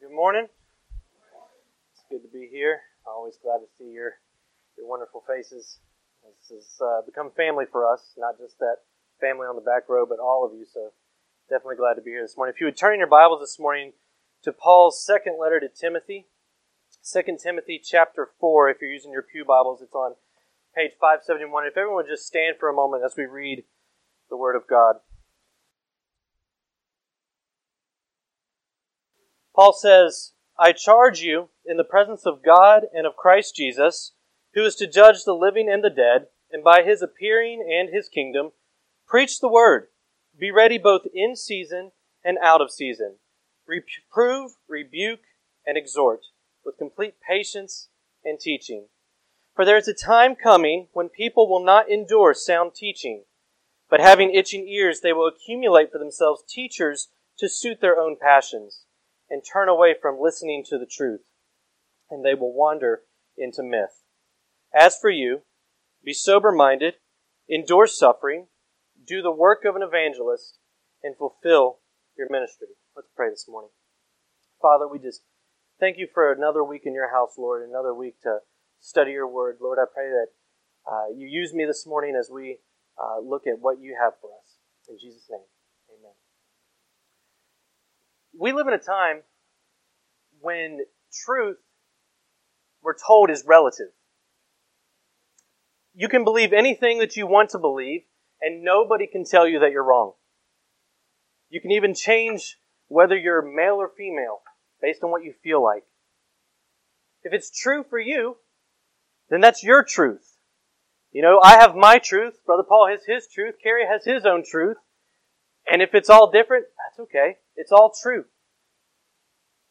Good morning. It's good to be here. Always glad to see your your wonderful faces. This has uh, become family for us, not just that family on the back row, but all of you. So definitely glad to be here this morning. If you would turn in your Bibles this morning to Paul's second letter to Timothy, Second Timothy chapter four. If you're using your pew Bibles, it's on page five seventy one. If everyone would just stand for a moment as we read the Word of God. Paul says, I charge you in the presence of God and of Christ Jesus, who is to judge the living and the dead, and by his appearing and his kingdom, preach the word. Be ready both in season and out of season. Reprove, rebuke, and exhort with complete patience and teaching. For there is a time coming when people will not endure sound teaching, but having itching ears, they will accumulate for themselves teachers to suit their own passions and turn away from listening to the truth, and they will wander into myth. As for you, be sober minded, endure suffering, do the work of an evangelist, and fulfill your ministry. Let's pray this morning. Father, we just thank you for another week in your house, Lord, another week to study your word. Lord, I pray that uh, you use me this morning as we uh, look at what you have for us. In Jesus' name we live in a time when truth, we're told, is relative. You can believe anything that you want to believe, and nobody can tell you that you're wrong. You can even change whether you're male or female based on what you feel like. If it's true for you, then that's your truth. You know, I have my truth, Brother Paul has his truth, Kerry has his own truth, and if it's all different, that's okay. It's all true.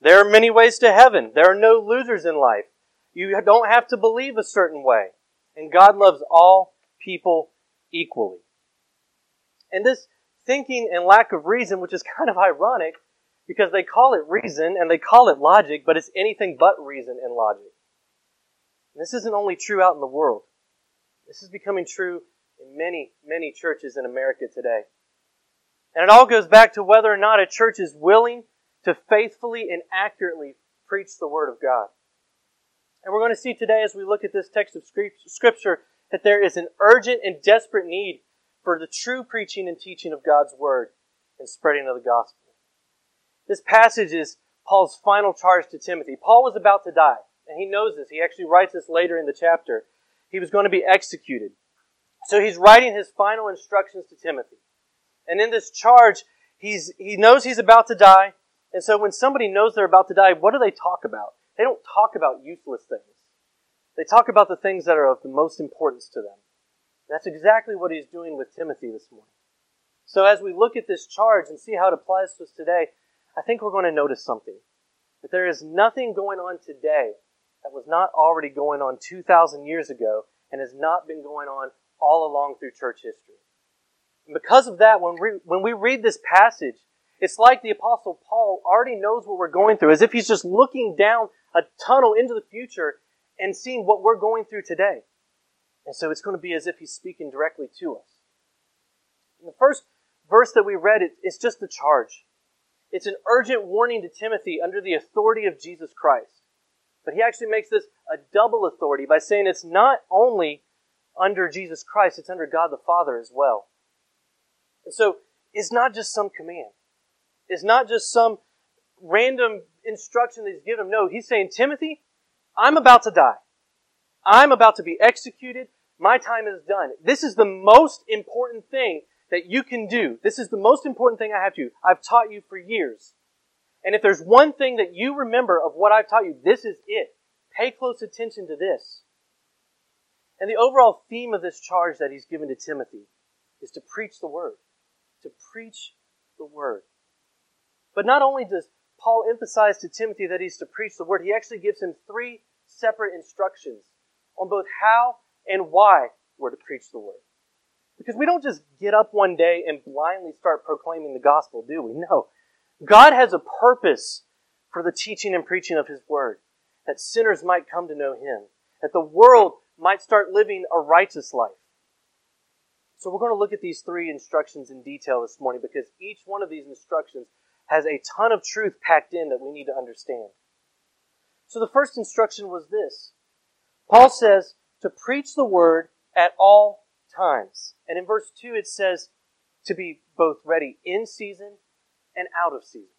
There are many ways to heaven. There are no losers in life. You don't have to believe a certain way. And God loves all people equally. And this thinking and lack of reason, which is kind of ironic, because they call it reason and they call it logic, but it's anything but reason and logic. And this isn't only true out in the world. This is becoming true in many, many churches in America today. And it all goes back to whether or not a church is willing to faithfully and accurately preach the Word of God. And we're going to see today, as we look at this text of Scripture, that there is an urgent and desperate need for the true preaching and teaching of God's Word and spreading of the gospel. This passage is Paul's final charge to Timothy. Paul was about to die, and he knows this. He actually writes this later in the chapter. He was going to be executed. So he's writing his final instructions to Timothy. And in this charge, he's, he knows he's about to die. And so when somebody knows they're about to die, what do they talk about? They don't talk about useless things. They talk about the things that are of the most importance to them. That's exactly what he's doing with Timothy this morning. So as we look at this charge and see how it applies to us today, I think we're going to notice something. That there is nothing going on today that was not already going on 2,000 years ago and has not been going on all along through church history. And because of that, when we, when we read this passage, it's like the apostle Paul already knows what we're going through, as if he's just looking down a tunnel into the future and seeing what we're going through today. And so it's going to be as if he's speaking directly to us. In the first verse that we read, it's just the charge. It's an urgent warning to Timothy under the authority of Jesus Christ. But he actually makes this a double authority by saying it's not only under Jesus Christ, it's under God the Father as well. And so it's not just some command. It's not just some random instruction that he's given him. No, he's saying, Timothy, I'm about to die. I'm about to be executed. My time is done. This is the most important thing that you can do. This is the most important thing I have to do. I've taught you for years. And if there's one thing that you remember of what I've taught you, this is it. Pay close attention to this. And the overall theme of this charge that he's given to Timothy is to preach the word to preach the word. But not only does Paul emphasize to Timothy that he's to preach the word, he actually gives him three separate instructions on both how and why we're to preach the word. Because we don't just get up one day and blindly start proclaiming the gospel, do we? No. God has a purpose for the teaching and preaching of his word, that sinners might come to know him, that the world might start living a righteous life. So we're going to look at these three instructions in detail this morning because each one of these instructions has a ton of truth packed in that we need to understand. So the first instruction was this. Paul says to preach the word at all times. And in verse 2 it says to be both ready in season and out of season.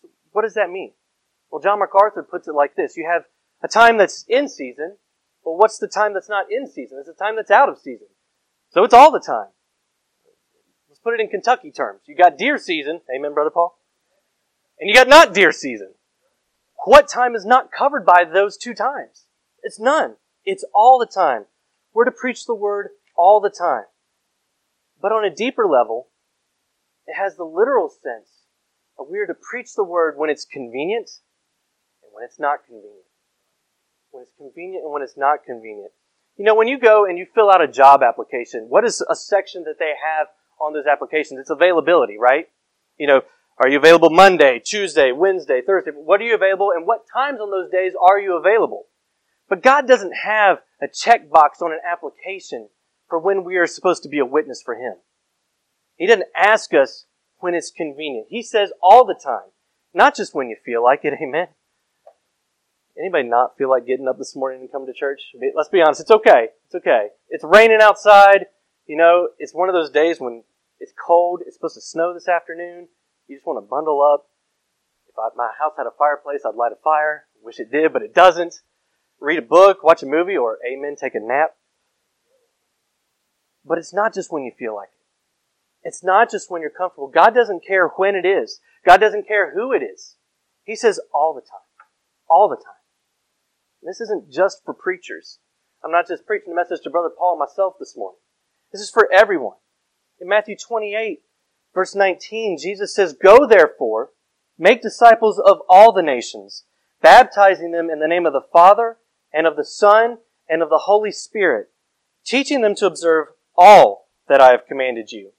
So what does that mean? Well, John MacArthur puts it like this. You have a time that's in season. Well, what's the time that's not in season? It's the time that's out of season. So it's all the time. Let's put it in Kentucky terms. You got deer season. Amen, Brother Paul? And you got not deer season. What time is not covered by those two times? It's none. It's all the time. We're to preach the word all the time. But on a deeper level, it has the literal sense of we are to preach the word when it's convenient and when it's not convenient. When it's convenient and when it's not convenient. You know, when you go and you fill out a job application, what is a section that they have on those applications? It's availability, right? You know, are you available Monday, Tuesday, Wednesday, Thursday? What are you available and what times on those days are you available? But God doesn't have a checkbox on an application for when we are supposed to be a witness for Him. He doesn't ask us when it's convenient. He says all the time, not just when you feel like it. Amen. Anybody not feel like getting up this morning and coming to church? Let's be honest. It's okay. It's okay. It's raining outside. You know, it's one of those days when it's cold. It's supposed to snow this afternoon. You just want to bundle up. If I, my house had a fireplace, I'd light a fire. Wish it did, but it doesn't. Read a book, watch a movie, or amen, take a nap. But it's not just when you feel like it. It's not just when you're comfortable. God doesn't care when it is. God doesn't care who it is. He says all the time. All the time. This isn't just for preachers. I'm not just preaching the message to Brother Paul myself this morning. This is for everyone. In Matthew 28, verse 19, Jesus says, Go therefore, make disciples of all the nations, baptizing them in the name of the Father, and of the Son, and of the Holy Spirit, teaching them to observe all that I have commanded you.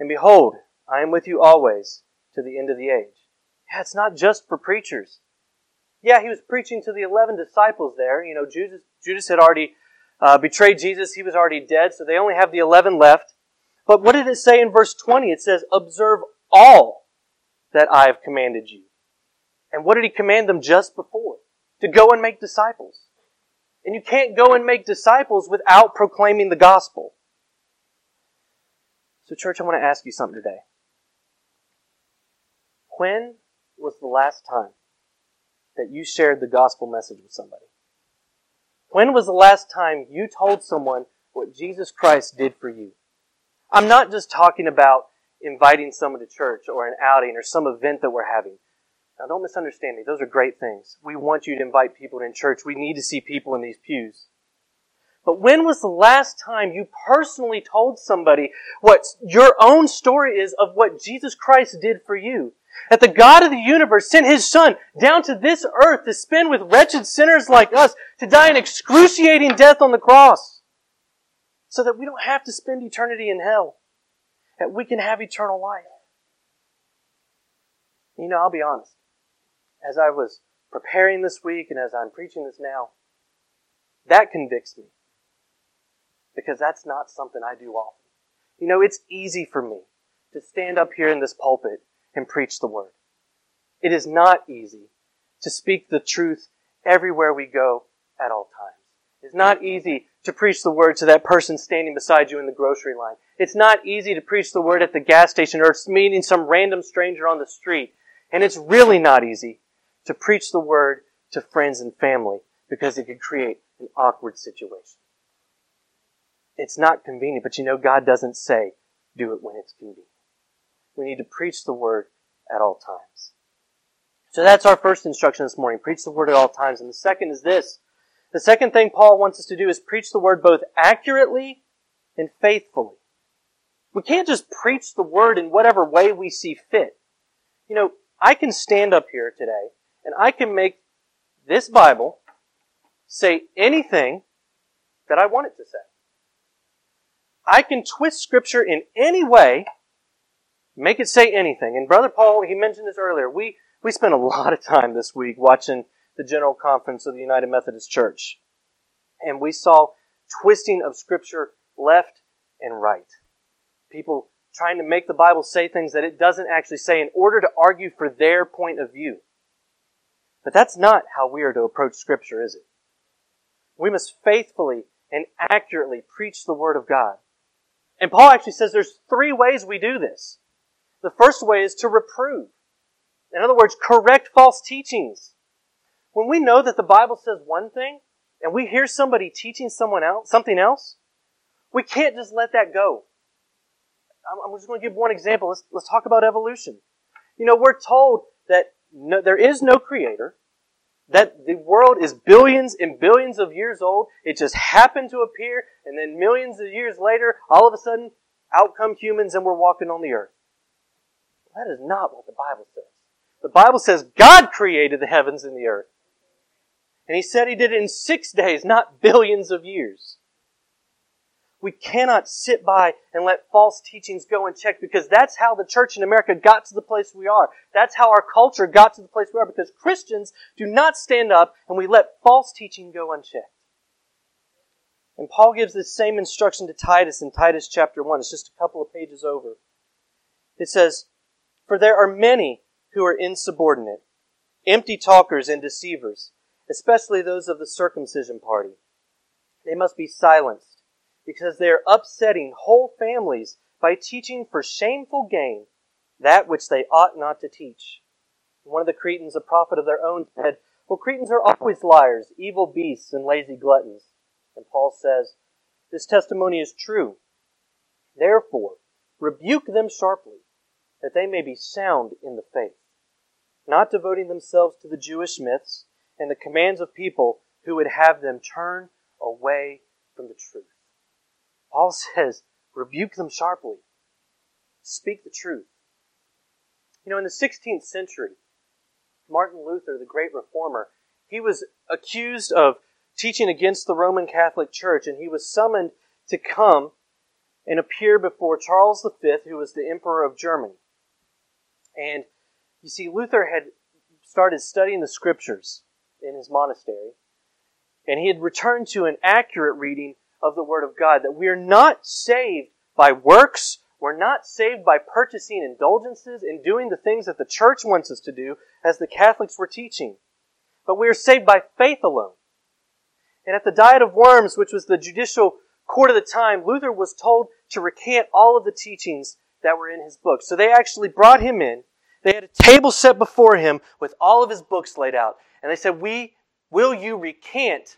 And behold, I am with you always to the end of the age. Yeah, it's not just for preachers. Yeah, he was preaching to the 11 disciples there. You know, Judas, Judas had already uh, betrayed Jesus. He was already dead, so they only have the 11 left. But what did it say in verse 20? It says, observe all that I have commanded you. And what did he command them just before? To go and make disciples. And you can't go and make disciples without proclaiming the gospel. So, church, I want to ask you something today. When was the last time that you shared the gospel message with somebody? When was the last time you told someone what Jesus Christ did for you? I'm not just talking about inviting someone to church or an outing or some event that we're having. Now, don't misunderstand me. Those are great things. We want you to invite people in church. We need to see people in these pews. But when was the last time you personally told somebody what your own story is of what Jesus Christ did for you? That the God of the universe sent His Son down to this earth to spend with wretched sinners like us, to die an excruciating death on the cross, so that we don't have to spend eternity in hell, that we can have eternal life. You know, I'll be honest. As I was preparing this week and as I'm preaching this now, that convicts me because that's not something I do often. You know, it's easy for me to stand up here in this pulpit preach the word. It is not easy to speak the truth everywhere we go at all times. It's not easy to preach the word to that person standing beside you in the grocery line. It's not easy to preach the word at the gas station or meeting some random stranger on the street. And it's really not easy to preach the word to friends and family because it could create an awkward situation. It's not convenient, but you know, God doesn't say, do it when it's convenient. We need to preach the word at all times. So that's our first instruction this morning. Preach the word at all times. And the second is this. The second thing Paul wants us to do is preach the word both accurately and faithfully. We can't just preach the word in whatever way we see fit. You know, I can stand up here today and I can make this Bible say anything that I want it to say. I can twist scripture in any way, make it say anything. And Brother Paul, he mentioned this earlier. We, we spent a lot of time this week watching the General Conference of the United Methodist Church. And we saw twisting of scripture left and right. People trying to make the Bible say things that it doesn't actually say in order to argue for their point of view. But that's not how we are to approach Scripture, is it? We must faithfully and accurately preach the Word of God. And Paul actually says there's three ways we do this. The first way is to reprove. In other words, correct false teachings. When we know that the Bible says one thing, and we hear somebody teaching someone else, something else, we can't just let that go. I'm just going to give one example. Let's, let's talk about evolution. You know, we're told that no, there is no creator, that the world is billions and billions of years old. It just happened to appear, and then millions of years later, all of a sudden, out come humans and we're walking on the earth. That is not what the Bible says. The Bible says God created the heavens and the earth. And He said He did it in six days, not billions of years. We cannot sit by and let false teachings go unchecked because that's how the church in America got to the place we are. That's how our culture got to the place we are because Christians do not stand up and we let false teaching go unchecked. And Paul gives this same instruction to Titus in Titus chapter 1. It's just a couple of pages over. It says, For there are many who are insubordinate, empty talkers and deceivers, especially those of the circumcision party. They must be silenced because they are upsetting whole families by teaching for shameful gain that which they ought not to teach. One of the Cretans, a prophet of their own, said, Well, Cretans are always liars, evil beasts, and lazy gluttons. And Paul says, This testimony is true. Therefore, rebuke them sharply, that they may be sound in the faith, not devoting themselves to the Jewish myths and the commands of people who would have them turn away from the truth. Paul says, rebuke them sharply. Speak the truth. You know, in the 16th century, Martin Luther, the great reformer, he was accused of teaching against the Roman Catholic Church, and he was summoned to come and appear before Charles V, who was the Emperor of Germany. And you see, Luther had started studying the scriptures in his monastery, and he had returned to an accurate reading of the Word of God, that we are not saved by works, we're not saved by purchasing indulgences and doing the things that the church wants us to do, as the Catholics were teaching, but we are saved by faith alone. And at the Diet of Worms, which was the judicial court of the time, Luther was told to recant all of the teachings that were in his book. So they actually brought him in. They had a table set before him with all of his books laid out. And they said, We, will you recant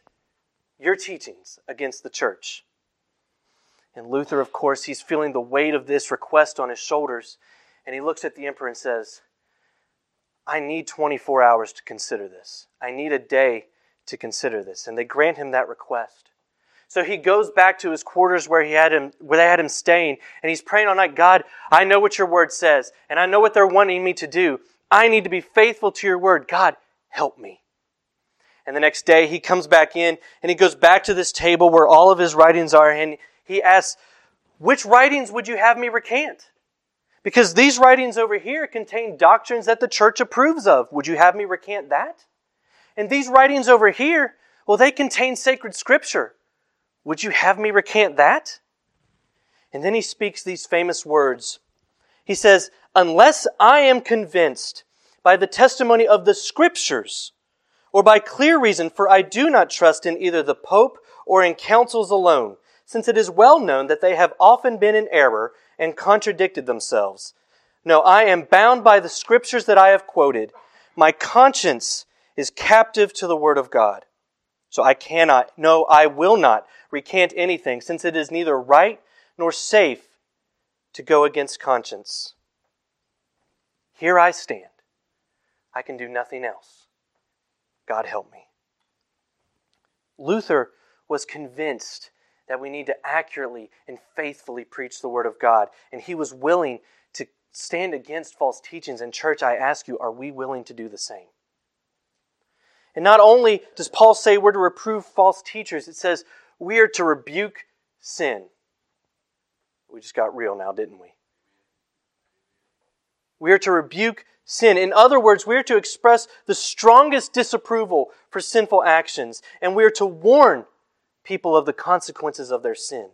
your teachings against the church. And Luther, of course, he's feeling the weight of this request on his shoulders, and he looks at the emperor and says, I need 24 hours to consider this. I need a day to consider this. And they grant him that request. So he goes back to his quarters where he had him, where they had him staying, and he's praying all night, God, I know what your word says, and I know what they're wanting me to do. I need to be faithful to your word. God, help me. And the next day he comes back in and he goes back to this table where all of his writings are and he asks, Which writings would you have me recant? Because these writings over here contain doctrines that the church approves of. Would you have me recant that? And these writings over here, well, they contain sacred scripture. Would you have me recant that? And then he speaks these famous words. He says, Unless I am convinced by the testimony of the scriptures, or by clear reason, for I do not trust in either the Pope or in councils alone, since it is well known that they have often been in error and contradicted themselves. No, I am bound by the scriptures that I have quoted. My conscience is captive to the word of God. So I cannot, no, I will not recant anything, since it is neither right nor safe to go against conscience. Here I stand. I can do nothing else. God help me. Luther was convinced that we need to accurately and faithfully preach the Word of God, and he was willing to stand against false teachings. And, church, I ask you, are we willing to do the same? And not only does Paul say we're to reprove false teachers, it says we are to rebuke sin. We just got real now, didn't we? We are to rebuke sin. In other words, we are to express the strongest disapproval for sinful actions, and we are to warn people of the consequences of their sin.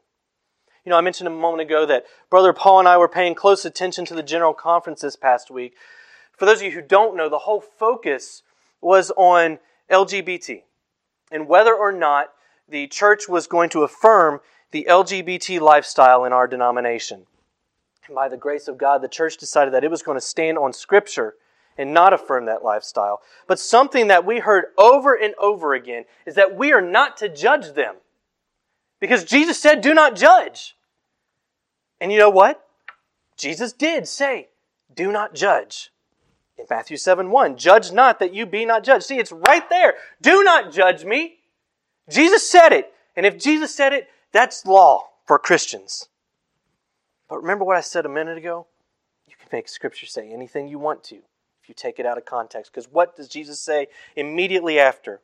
You know, I mentioned a moment ago that Brother Paul and I were paying close attention to the General Conference this past week. For those of you who don't know, the whole focus was on LGBT and whether or not the church was going to affirm the LGBT lifestyle in our denomination. And by the grace of God, the church decided that it was going to stand on Scripture and not affirm that lifestyle. But something that we heard over and over again is that we are not to judge them. Because Jesus said, do not judge. And you know what? Jesus did say, do not judge. In Matthew 7 1, judge not that you be not judged. See, it's right there. Do not judge me. Jesus said it. And if Jesus said it, that's law for Christians. But remember what I said a minute ago? You can make Scripture say anything you want to if you take it out of context. Because what does Jesus say immediately after?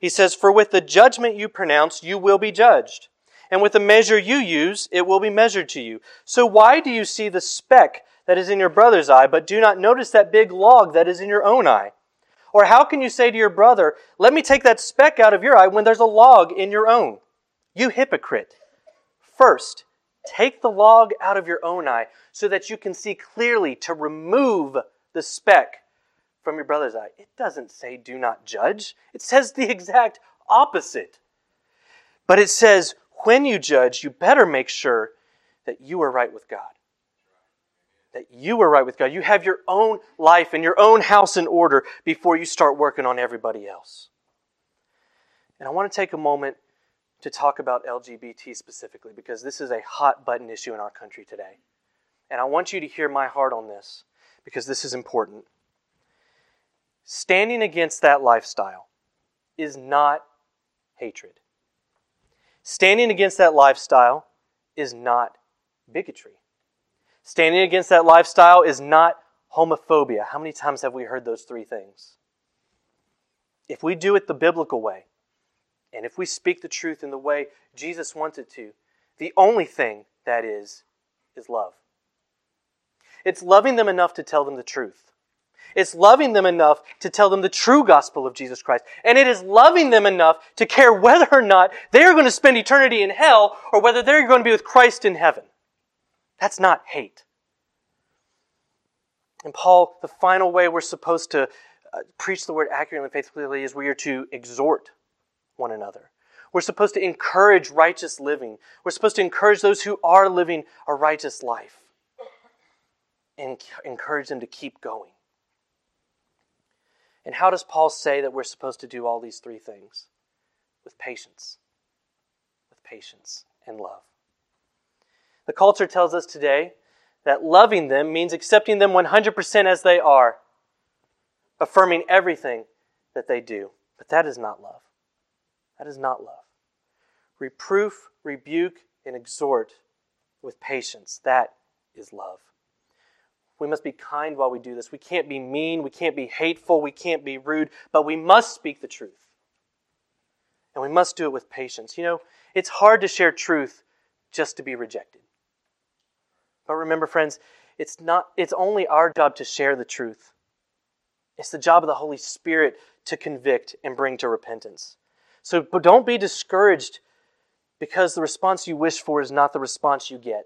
He says, For with the judgment you pronounce, you will be judged. And with the measure you use, it will be measured to you. So why do you see the speck that is in your brother's eye, but do not notice that big log that is in your own eye? Or how can you say to your brother, Let me take that speck out of your eye when there's a log in your own? You hypocrite. First, take the log out of your own eye so that you can see clearly to remove the speck from your brother's eye. It doesn't say do not judge, it says the exact opposite. But it says when you judge, you better make sure that you are right with God. That you are right with God. You have your own life and your own house in order before you start working on everybody else. And I want to take a moment to talk about LGBT specifically because this is a hot button issue in our country today. And I want you to hear my heart on this because this is important. Standing against that lifestyle is not hatred. Standing against that lifestyle is not bigotry. Standing against that lifestyle is not homophobia. How many times have we heard those three things? If we do it the biblical way, and if we speak the truth in the way Jesus wants it to, the only thing that is, is love. It's loving them enough to tell them the truth. It's loving them enough to tell them the true gospel of Jesus Christ. And it is loving them enough to care whether or not they're going to spend eternity in hell or whether they're going to be with Christ in heaven. That's not hate. And Paul, the final way we're supposed to uh, preach the word accurately and faithfully is we are to exhort one another. We're supposed to encourage righteous living. We're supposed to encourage those who are living a righteous life and encourage them to keep going. And how does Paul say that we're supposed to do all these three things? With patience. With patience and love. The culture tells us today that loving them means accepting them 100% as they are, affirming everything that they do. But that is not love. That is not love. Reproof, rebuke, and exhort with patience. That is love. We must be kind while we do this. We can't be mean. We can't be hateful. We can't be rude. But we must speak the truth. And we must do it with patience. You know, it's hard to share truth just to be rejected. But remember, friends, it's not it's only our job to share the truth. It's the job of the Holy Spirit to convict and bring to repentance. So don't be discouraged because the response you wish for is not the response you get.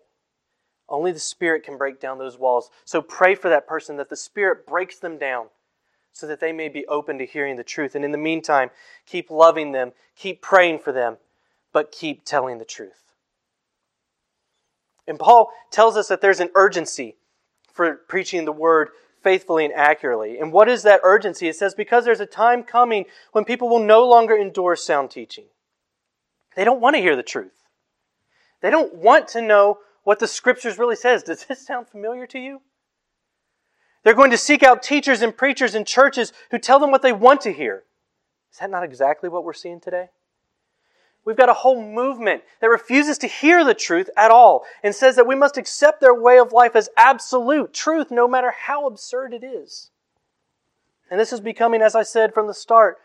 Only the Spirit can break down those walls. So pray for that person that the Spirit breaks them down so that they may be open to hearing the truth. And in the meantime, keep loving them, keep praying for them, but keep telling the truth. And Paul tells us that there's an urgency for preaching the word faithfully and accurately. And what is that urgency? It says, because there's a time coming when people will no longer endure sound teaching. They don't want to hear the truth. They don't want to know what the scriptures really says. Does this sound familiar to you? They're going to seek out teachers and preachers and churches who tell them what they want to hear. Is that not exactly what we're seeing today? We've got a whole movement that refuses to hear the truth at all and says that we must accept their way of life as absolute truth, no matter how absurd it is. And this is becoming, as I said from the start,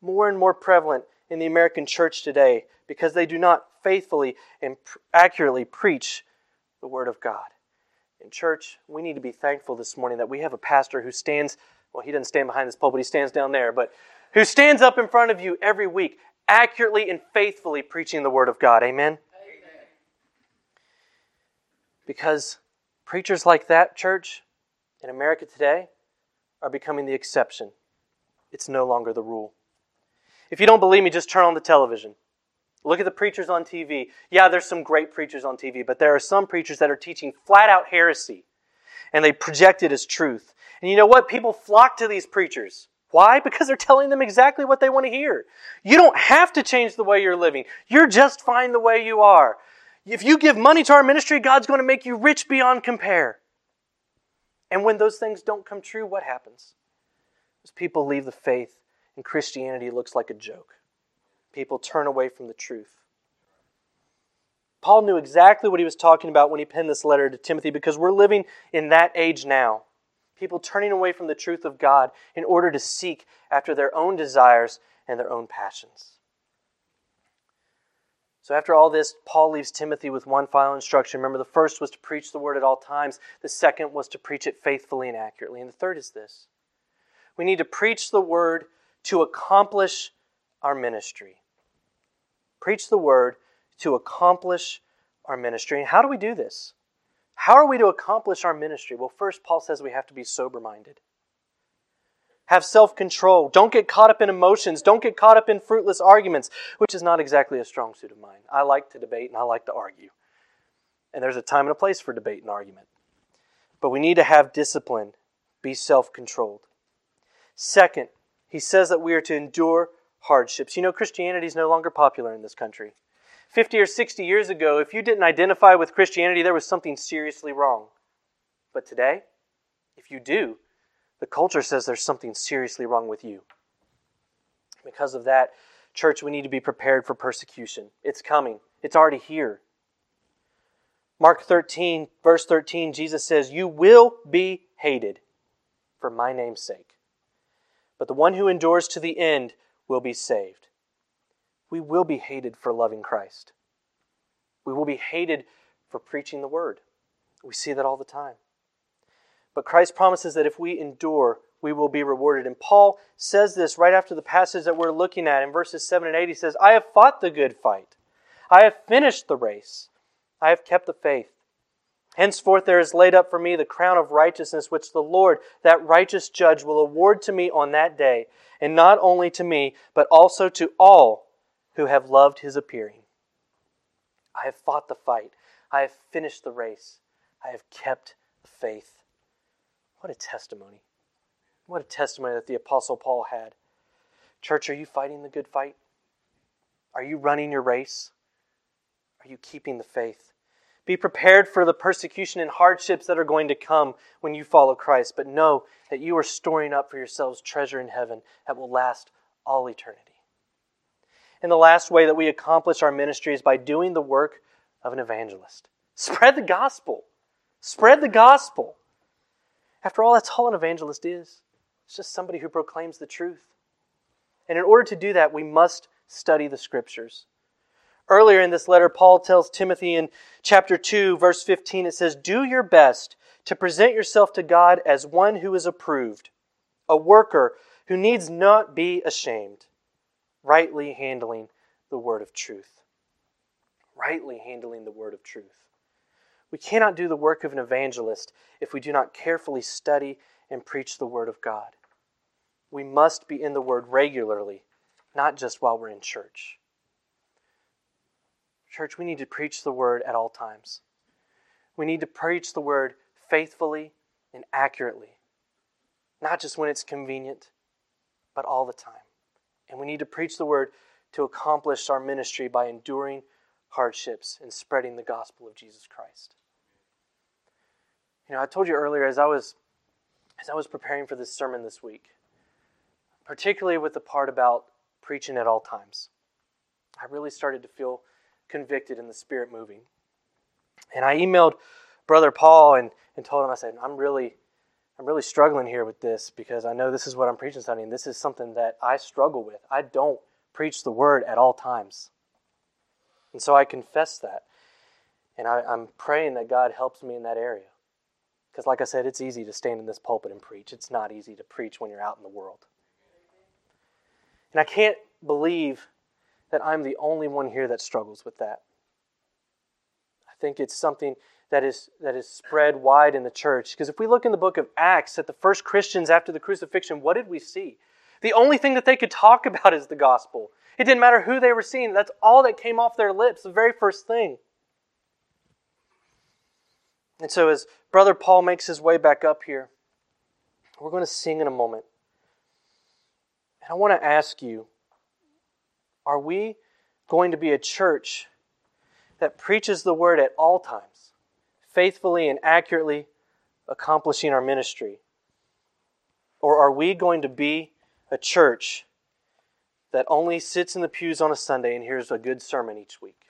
more and more prevalent in the American church today because they do not faithfully and accurately preach the Word of God. In church, we need to be thankful this morning that we have a pastor who stands, well, he doesn't stand behind this pulpit, he stands down there, but who stands up in front of you every week, accurately and faithfully preaching the Word of God. Amen? Amen. Because preachers like that, church, in America today, are becoming the exception. It's no longer the rule. If you don't believe me, just turn on the television. Look at the preachers on TV. Yeah, there's some great preachers on TV, but there are some preachers that are teaching flat out heresy, and they project it as truth. And you know what? People flock to these preachers. Why? Because they're telling them exactly what they want to hear. You don't have to change the way you're living. You're just fine the way you are. If you give money to our ministry, God's going to make you rich beyond compare. And when those things don't come true, what happens? As people leave the faith and Christianity looks like a joke. People turn away from the truth. Paul knew exactly what he was talking about when he penned this letter to Timothy because we're living in that age now. People turning away from the truth of God in order to seek after their own desires and their own passions. So, after all this, Paul leaves Timothy with one final instruction. Remember, the first was to preach the word at all times, the second was to preach it faithfully and accurately. And the third is this we need to preach the word to accomplish our ministry. Preach the word to accomplish our ministry. And how do we do this? How are we to accomplish our ministry? Well, first, Paul says we have to be sober minded. Have self control. Don't get caught up in emotions. Don't get caught up in fruitless arguments, which is not exactly a strong suit of mine. I like to debate and I like to argue. And there's a time and a place for debate and argument. But we need to have discipline, be self controlled. Second, he says that we are to endure hardships. You know, Christianity is no longer popular in this country. 50 or 60 years ago, if you didn't identify with Christianity, there was something seriously wrong. But today, if you do, the culture says there's something seriously wrong with you. Because of that, church, we need to be prepared for persecution. It's coming, it's already here. Mark 13, verse 13, Jesus says, You will be hated for my name's sake. But the one who endures to the end will be saved. We will be hated for loving Christ. We will be hated for preaching the word. We see that all the time. But Christ promises that if we endure, we will be rewarded. And Paul says this right after the passage that we're looking at in verses 7 and 8. He says, I have fought the good fight, I have finished the race, I have kept the faith. Henceforth there is laid up for me the crown of righteousness, which the Lord, that righteous judge, will award to me on that day, and not only to me, but also to all who have loved his appearing. I have fought the fight, I have finished the race, I have kept the faith. What a testimony. What a testimony that the Apostle Paul had. Church, are you fighting the good fight? Are you running your race? Are you keeping the faith? Be prepared for the persecution and hardships that are going to come when you follow Christ, but know that you are storing up for yourselves treasure in heaven that will last all eternity. And the last way that we accomplish our ministry is by doing the work of an evangelist. Spread the gospel. Spread the gospel. After all, that's all an evangelist is. It's just somebody who proclaims the truth. And in order to do that, we must study the scriptures. Earlier in this letter, Paul tells Timothy in chapter 2, verse 15, it says, Do your best to present yourself to God as one who is approved, a worker who needs not be ashamed, rightly handling the word of truth. Rightly handling the word of truth. We cannot do the work of an evangelist if we do not carefully study and preach the Word of God. We must be in the Word regularly, not just while we're in church. Church, we need to preach the Word at all times. We need to preach the Word faithfully and accurately, not just when it's convenient, but all the time. And we need to preach the Word to accomplish our ministry by enduring hardships and spreading the gospel of Jesus Christ. You know, I told you earlier as I was as I was preparing for this sermon this week, particularly with the part about preaching at all times, I really started to feel convicted in the spirit moving. And I emailed Brother Paul and, and told him, I said, I'm really I'm really struggling here with this because I know this is what I'm preaching Sunday, and this is something that I struggle with. I don't preach the word at all times. And so I confess that. And I, I'm praying that God helps me in that area. Because, like I said, it's easy to stand in this pulpit and preach. It's not easy to preach when you're out in the world. And I can't believe that I'm the only one here that struggles with that. I think it's something that is, that is spread wide in the church. Because if we look in the book of Acts at the first Christians after the crucifixion, what did we see? The only thing that they could talk about is the gospel. It didn't matter who they were seeing, that's all that came off their lips, the very first thing. And so, as Brother Paul makes his way back up here, we're going to sing in a moment. And I want to ask you are we going to be a church that preaches the word at all times? Faithfully and accurately accomplishing our ministry? Or are we going to be a church that only sits in the pews on a Sunday and hears a good sermon each week?